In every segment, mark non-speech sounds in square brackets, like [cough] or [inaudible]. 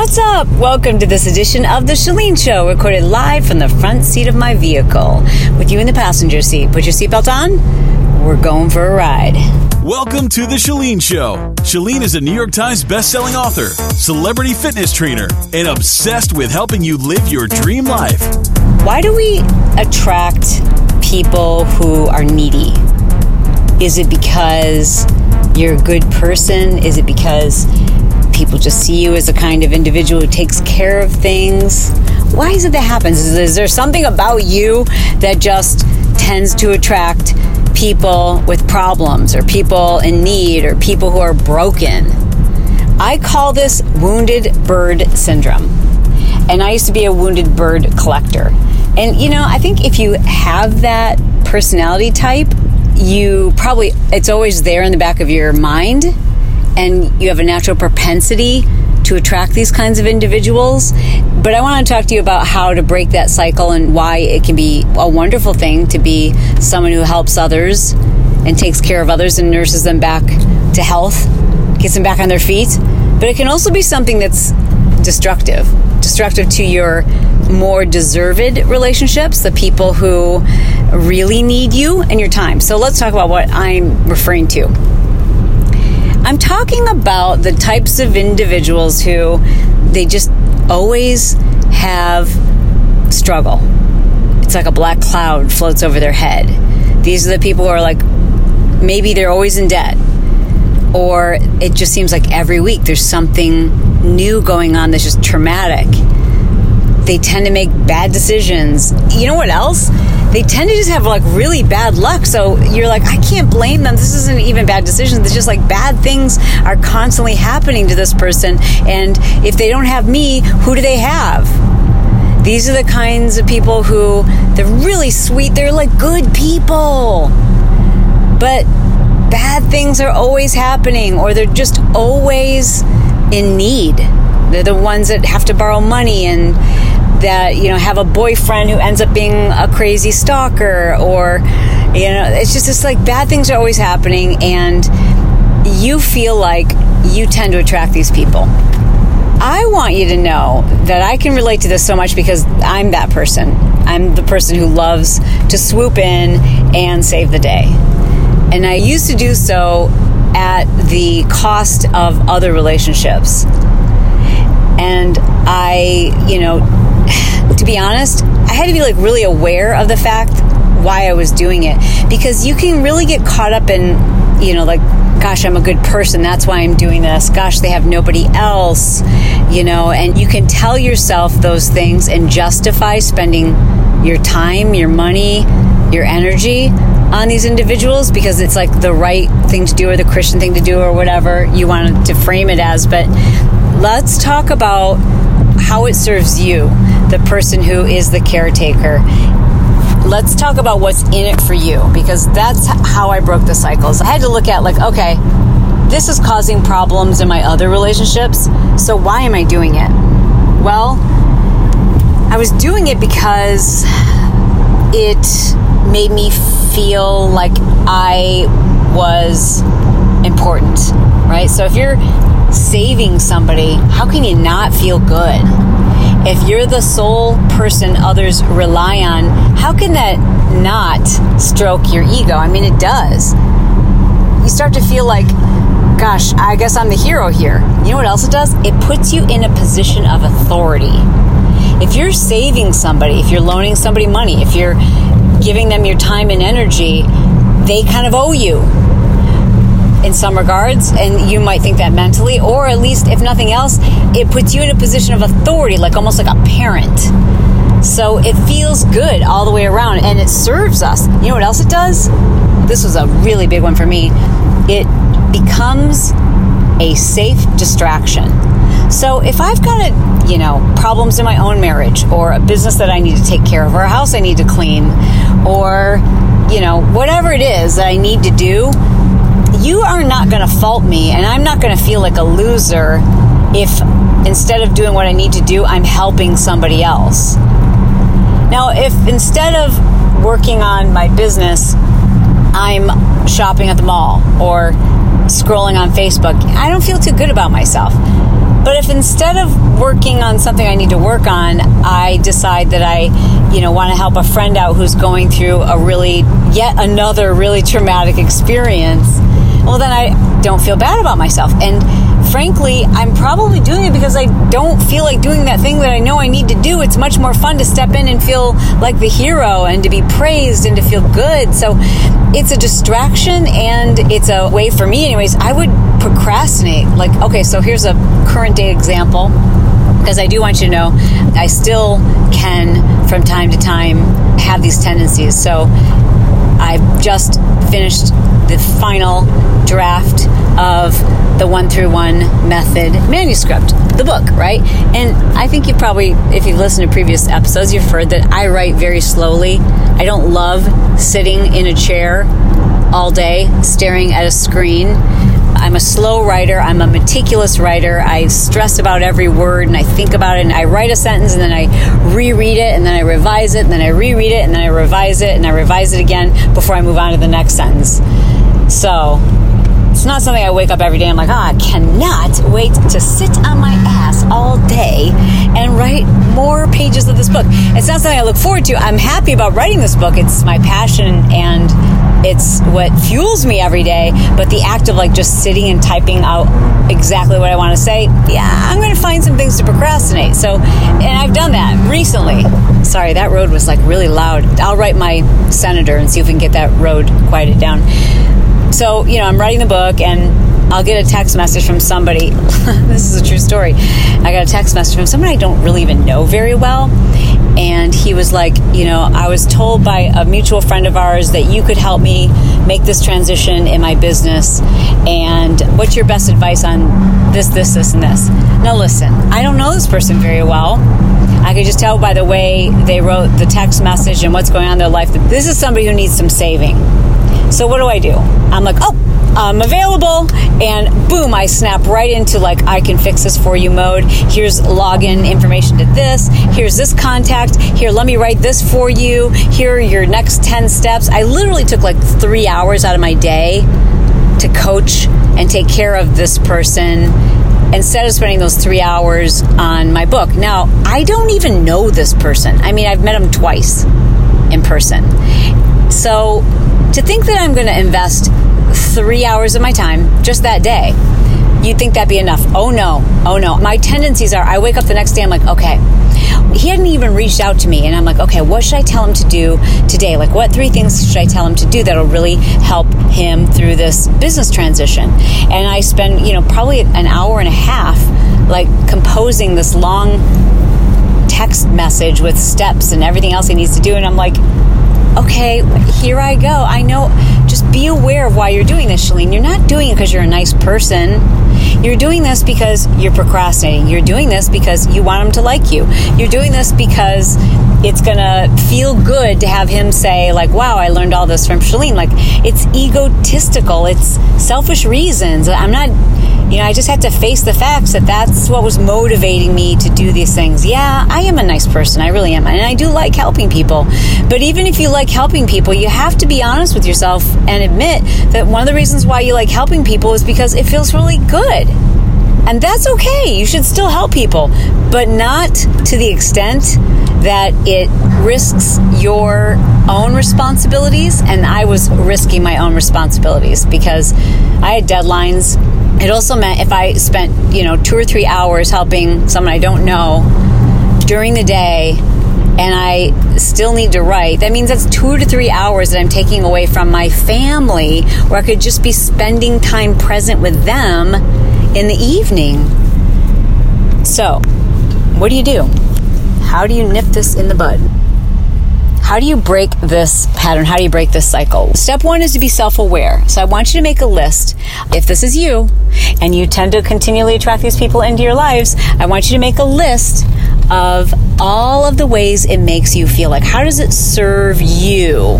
What's up? Welcome to this edition of The Chalene Show, recorded live from the front seat of my vehicle. With you in the passenger seat. Put your seatbelt on. We're going for a ride. Welcome to The Chalene Show. Chalene is a New York Times bestselling author, celebrity fitness trainer, and obsessed with helping you live your dream life. Why do we attract people who are needy? Is it because you're a good person? Is it because people just see you as a kind of individual who takes care of things? Why is it that happens? Is, is there something about you that just tends to attract people with problems or people in need or people who are broken? I call this wounded bird syndrome. And I used to be a wounded bird collector. And you know, I think if you have that personality type, you probably, it's always there in the back of your mind and you have a natural propensity to attract these kinds of individuals. But I want to talk to you about how to break that cycle and why it can be a wonderful thing to be someone who helps others and takes care of others and nurses them back to health, gets them back on their feet. But it can also be something that's destructive, destructive to your more deserved relationships, the people who really need you and your time. So let's talk about what I'm referring to. I'm talking about the types of individuals who they just always have struggle. It's like a black cloud floats over their head. These are the people who are like, maybe they're always in debt, or it just seems like every week there's something new going on that's just traumatic. They tend to make bad decisions. You know what else? they tend to just have like really bad luck. So you're like, I can't blame them. This isn't even bad decisions. It's just like bad things are constantly happening to this person. And if they don't have me, who do they have? These are the kinds of people who they're really sweet. They're like good people. But bad things are always happening, or they're just always in need. They're the ones that have to borrow money and that you know have a boyfriend who ends up being a crazy stalker or you know it's just it's like bad things are always happening and you feel like you tend to attract these people I want you to know that I can relate to this so much because I'm that person. I'm the person who loves to swoop in and save the day. And I used to do so at the cost of other relationships. And I, you know, [sighs] to be honest, I had to be like really aware of the fact why I was doing it because you can really get caught up in, you know, like, gosh, I'm a good person. That's why I'm doing this. Gosh, they have nobody else, you know, and you can tell yourself those things and justify spending your time, your money, your energy on these individuals because it's like the right thing to do or the Christian thing to do or whatever you want to frame it as. But let's talk about how it serves you, the person who is the caretaker. Let's talk about what's in it for you because that's how I broke the cycles. I had to look at, like, okay, this is causing problems in my other relationships, so why am I doing it? Well, I was doing it because it made me feel like I was important, right? So if you're saving somebody, how can you not feel good? If you're the sole person others rely on, how can that not stroke your ego? I mean, it does. You start to feel like, gosh, I guess I'm the hero here. You know what else it does? It puts you in a position of authority. If you're saving somebody, if you're loaning somebody money, if you're giving them your time and energy, they kind of owe you in some regards, and you might think that mentally, or at least, if nothing else, it puts you in a position of authority, like almost like a parent. So it feels good all the way around, and it serves us. You know what else it does? this was a really big one for me. It becomes a safe distraction. So if I've got a, you know, problems in my own marriage or a business that I need to take care of or a house I need to clean or, you know, whatever it is that I need to do, you are not going to fault me and I'm not going to feel like a loser if instead of doing what I need to do, I'm helping somebody else. Now, if instead of working on my business, I'm shopping at the mall or scrolling on Facebook, I don't feel too good about myself. But if instead of working on something I need to work on, I decide that I, you know, want to help a friend out who's going through a really, yet another really traumatic experience, well, then I don't feel bad about myself. And frankly, I'm probably doing it because I don't feel like doing that thing that I know I need to do. It's much more fun to step in and feel like the hero and to be praised and to feel good. So it's a distraction and it's a way for me, anyways. I would procrastinate. Like, okay, so here's a current day example because I do want you to know I still can, from time to time, have these tendencies. So I've just finished the final draft of the one three one method manuscript, the book, right? And I think you probably, if you've listened to previous episodes, you've heard that I write very slowly. I don't love sitting in a chair all day staring at a screen. I'm a slow writer. I'm a meticulous writer. I stress about every word and I think about it and I write a sentence and then I reread it and then I revise it and then I reread it and then I revise it and I revise it again before I move on to the next sentence. So it's not something I wake up every day. I'm like, oh, I cannot wait to sit on my ass all day and write more pages of this book. It's not something I look forward to. I'm happy about writing this book. It's my passion and it's what fuels me every day. But the act of like just sitting and typing out exactly what I want to say, yeah, I'm going to find some things to procrastinate. So, and I've done that recently. Sorry, that road was like really loud. I'll write my senator and see if we can get that road quieted down so, you know, I'm writing the book and I'll get a text message from somebody. [laughs] this is a true story. I got a text message from somebody I don't really even know very well. And he was like, you know, I was told by a mutual friend of ours that you could help me make this transition in my business. And what's your best advice on this, this, this, and this? Now, listen, I don't know this person very well. I could just tell by the way they wrote the text message and what's going on in their life that this is somebody who needs some saving. So what do I do? I'm like, oh, I'm available, and boom, I snap right into like, I can fix this for you mode. Here's login information to this. Here's this contact. Here, let me write this for you. Here are your next 10 steps. I literally took like three hours out of my day to coach and take care of this person instead of spending those three hours on my book. Now, I don't even know this person. I mean, I've met him twice in person. So to think that I'm going to invest three hours of my time just that day, you'd think that'd be enough. Oh no, oh no. My tendencies are I wake up the next day, I'm like, okay, he hadn't even reached out to me, and I'm like, okay, what should I tell him to do today? Like, what three things should I tell him to do that'll really help him through this business transition? And I spend, you know, probably an hour and a half, like, composing this long text message with steps and everything else he needs to do, and I'm like, okay, here I go. I know, be aware of why you're doing this, Chalene. You're not doing it because you're a nice person. You're doing this because you're procrastinating. You're doing this because you want him to like you. You're doing this because it's going to feel good to have him say, like, wow, I learned all this from Chalene. Like, it's egotistical, it's selfish reasons. I'm not you know, I just had to face the facts that that's what was motivating me to do these things. Yeah, I am a nice person. I really am. And I do like helping people. But even if you like helping people, you have to be honest with yourself and admit that one of the reasons why you like helping people is because it feels really good. And that's okay. You should still help people, but not to the extent that it risks your own responsibilities. And I was risking my own responsibilities because I had deadlines it also meant if I spent, you know, two or three hours helping someone I don't know during the day and I still need to write, that means that's two to three hours that I'm taking away from my family where I could just be spending time present with them in the evening. So, what do you do? How do you nip this in the bud? How do you break this pattern? How do you break this cycle? Step one is to be self aware. So I want you to make a list. If this is you and you tend to continually attract these people into your lives, I want you to make a list of all of the ways it makes you feel. Like, how does it serve you?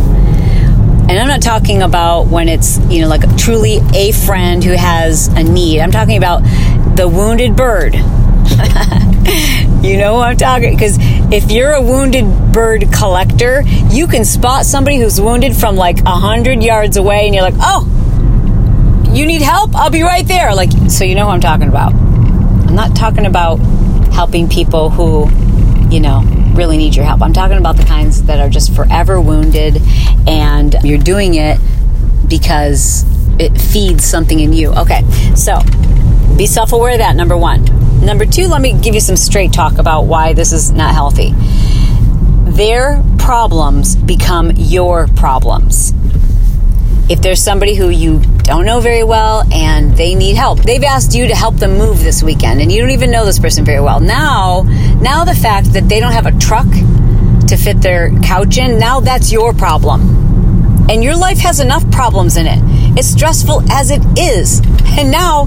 And I'm not talking about when it's, you know, like truly a friend who has a need. I'm talking about the wounded bird. [laughs] you know what I'm talking because if you're a wounded bird collector, you can spot somebody who's wounded from like a hundred yards away, and you're like, "Oh, you need help? I'll be right there." Like, so you know who I'm talking about. I'm not talking about helping people who, you know, really need your help. I'm talking about the kinds that are just forever wounded, and you're doing it because it feeds something in you. Okay, so be self aware of that, number one. Number two, let me give you some straight talk about why this is not healthy. Their problems become your problems. If there's somebody who you don't know very well and they need help, they've asked you to help them move this weekend and you don't even know this person very well. Now, now the fact that they don't have a truck to fit their couch in, now that's your problem. And your life has enough problems in it. It's stressful as it is. And now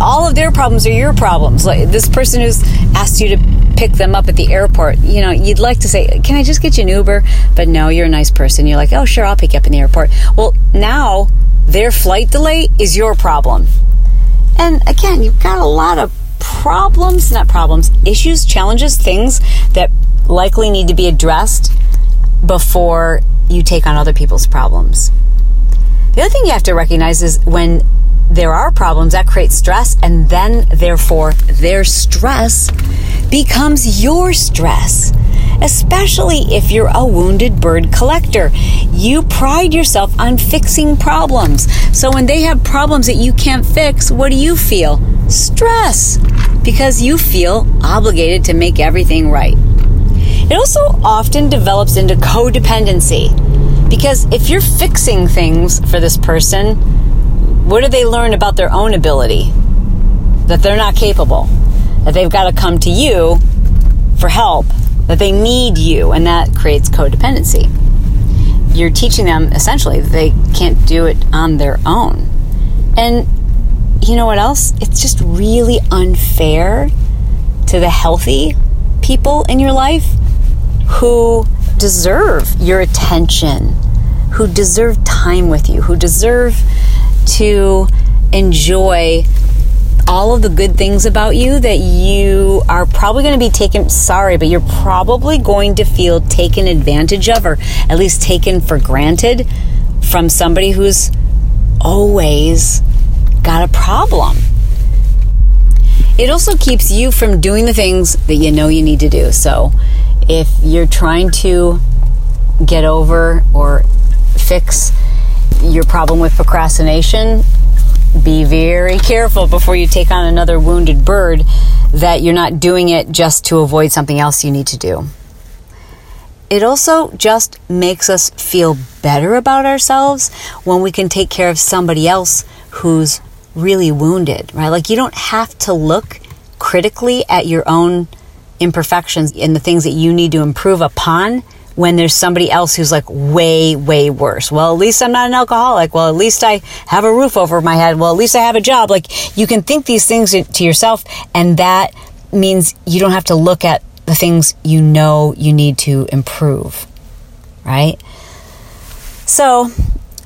all of their problems are your problems. Like this person who's asked you to pick them up at the airport, you know, you'd like to say, Can I just get you an Uber? But no, you're a nice person. You're like, Oh, sure, I'll pick you up in the airport. Well, now their flight delay is your problem. And again, you've got a lot of problems, not problems, issues, challenges, things that likely need to be addressed before you take on other people's problems. The other thing you have to recognize is when there are problems that create stress, and then therefore their stress becomes your stress. Especially if you're a wounded bird collector. You pride yourself on fixing problems. So when they have problems that you can't fix, what do you feel? Stress. Because you feel obligated to make everything right. It also often develops into codependency. Because if you're fixing things for this person, what do they learn about their own ability? That they're not capable, that they've got to come to you for help, that they need you, and that creates codependency. You're teaching them essentially they can't do it on their own. And you know what else? It's just really unfair to the healthy people in your life who deserve your attention, who deserve time with you, who deserve to enjoy all of the good things about you that you are probably going to be taken sorry but you're probably going to feel taken advantage of or at least taken for granted from somebody who's always got a problem. It also keeps you from doing the things that you know you need to do. So if you're trying to get over or fix your problem with procrastination, be very careful before you take on another wounded bird that you're not doing it just to avoid something else you need to do. It also just makes us feel better about ourselves when we can take care of somebody else who's really wounded, right? Like you don't have to look critically at your own imperfections and the things that you need to improve upon when there's somebody else who's like way, way worse. Well, at least I'm not an alcoholic. Well, at least I have a roof over my head. Well, at least I have a job. Like you can think these things to yourself, and that means you don't have to look at the things you know you need to improve, right? So,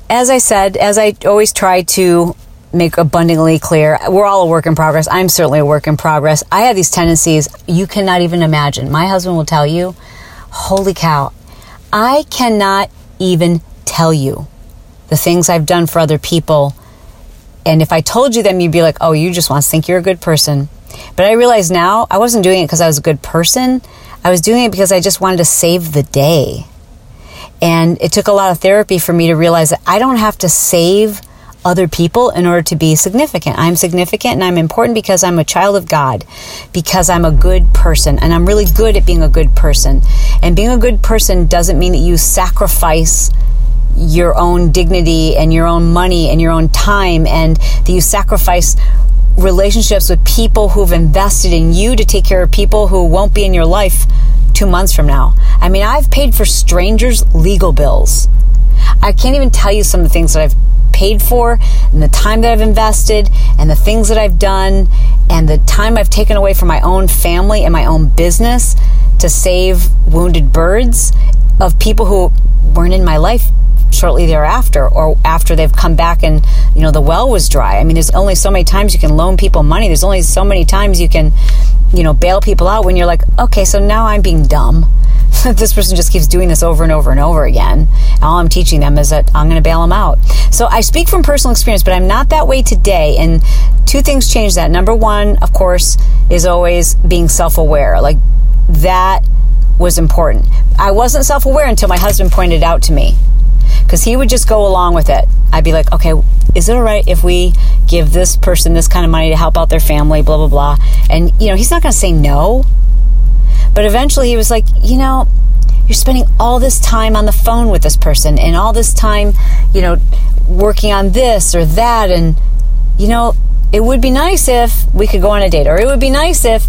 as I said, as I always try to make abundantly clear, we're all a work in progress. I'm certainly a work in progress. I have these tendencies you cannot even imagine. My husband will tell you, holy cow, I cannot even tell you the things I've done for other people. And if I told you them, you'd be like, oh, you just want to think you're a good person. But I realize now I wasn't doing it because I was a good person. I was doing it because I just wanted to save the day. And it took a lot of therapy for me to realize that I don't have to save other people in order to be significant. I'm significant and I'm important because I'm a child of God, because I'm a good person, and I'm really good at being a good person. And being a good person doesn't mean that you sacrifice your own dignity and your own money and your own time, and that you sacrifice relationships with people who've invested in you to take care of people who won't be in your life two months from now. I mean, I've paid for strangers' legal bills. I can't even tell you some of the things that I've paid for and the time that I've invested and the things that I've done and the time I've taken away from my own family and my own business to save wounded birds of people who weren't in my life shortly thereafter or after they've come back and you know the well was dry. I mean there's only so many times you can loan people money. There's only so many times you can you know bail people out when you're like okay so now i'm being dumb. [laughs] This person just keeps doing this over and over and over again. All i'm teaching them is that i'm going to bail them out. So i speak from personal experience but i'm not that way today. And two things change that. Number one of course is always being self-aware. Like that was important. I wasn't self-aware until my husband pointed out to me because he would just go along with it. I'd be like, okay, is it all right if we give this person this kind of money to help out their family, blah, blah, blah. And, you know, he's not going to say no. But eventually he was like, you know, you're spending all this time on the phone with this person and all this time, you know, working on this or that. And, you know, it would be nice if we could go on a date, or it would be nice if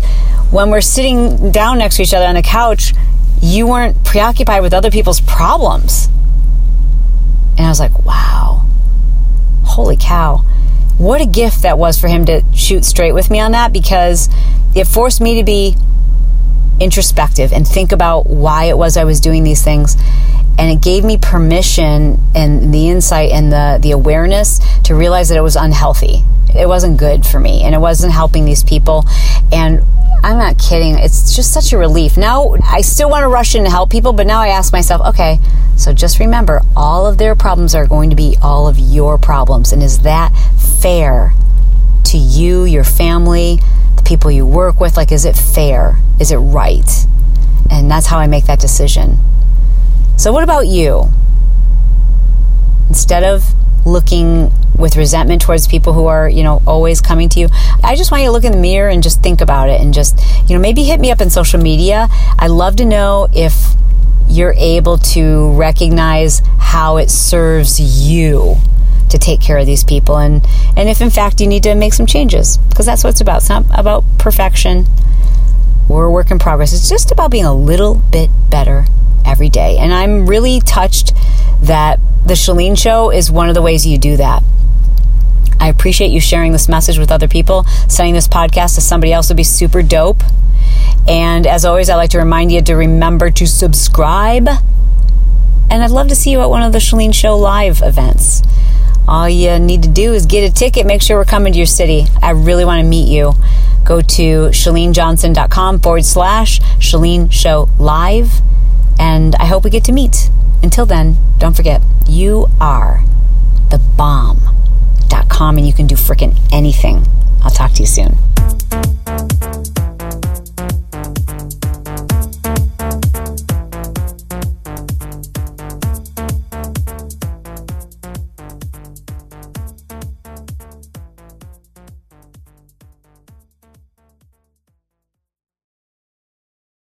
when we're sitting down next to each other on the couch, you weren't preoccupied with other people's problems. And I was like, wow, holy cow. What a gift that was for him to shoot straight with me on that because it forced me to be introspective and think about why it was I was doing these things. And it gave me permission and the insight and the, the awareness to realize that it was unhealthy. It wasn't good for me and it wasn't helping these people. And I'm not kidding. It's just such a relief. Now I still want to rush in to help people, but now I ask myself, okay, so just remember all of their problems are going to be all of your problems. And is that fair to you, your family, the people you work with? Like, is it fair? Is it right? And that's how I make that decision. So, what about you? Instead of looking with resentment towards people who are, you know, always coming to you. I just want you to look in the mirror and just think about it and just, you know, maybe hit me up in social media. I love to know if you're able to recognize how it serves you to take care of these people and and if in fact you need to make some changes because that's what it's about. It's not about perfection. We're a work in progress. It's just about being a little bit better every day. And I'm really touched that the Chalene Show is one of the ways you do that. I appreciate you sharing this message with other people. Sending this podcast to somebody else would be super dope. And as always, I like to remind you to remember to subscribe. And I'd love to see you at one of the Chalene Show live events. All you need to do is get a ticket, make sure we're coming to your city. I really want to meet you. Go to chalenejohnson.com forward slash Chalene Show Live. And I hope we get to meet. Until then, don't forget, you are the bomb.com and you can do freaking anything. I'll talk to you soon.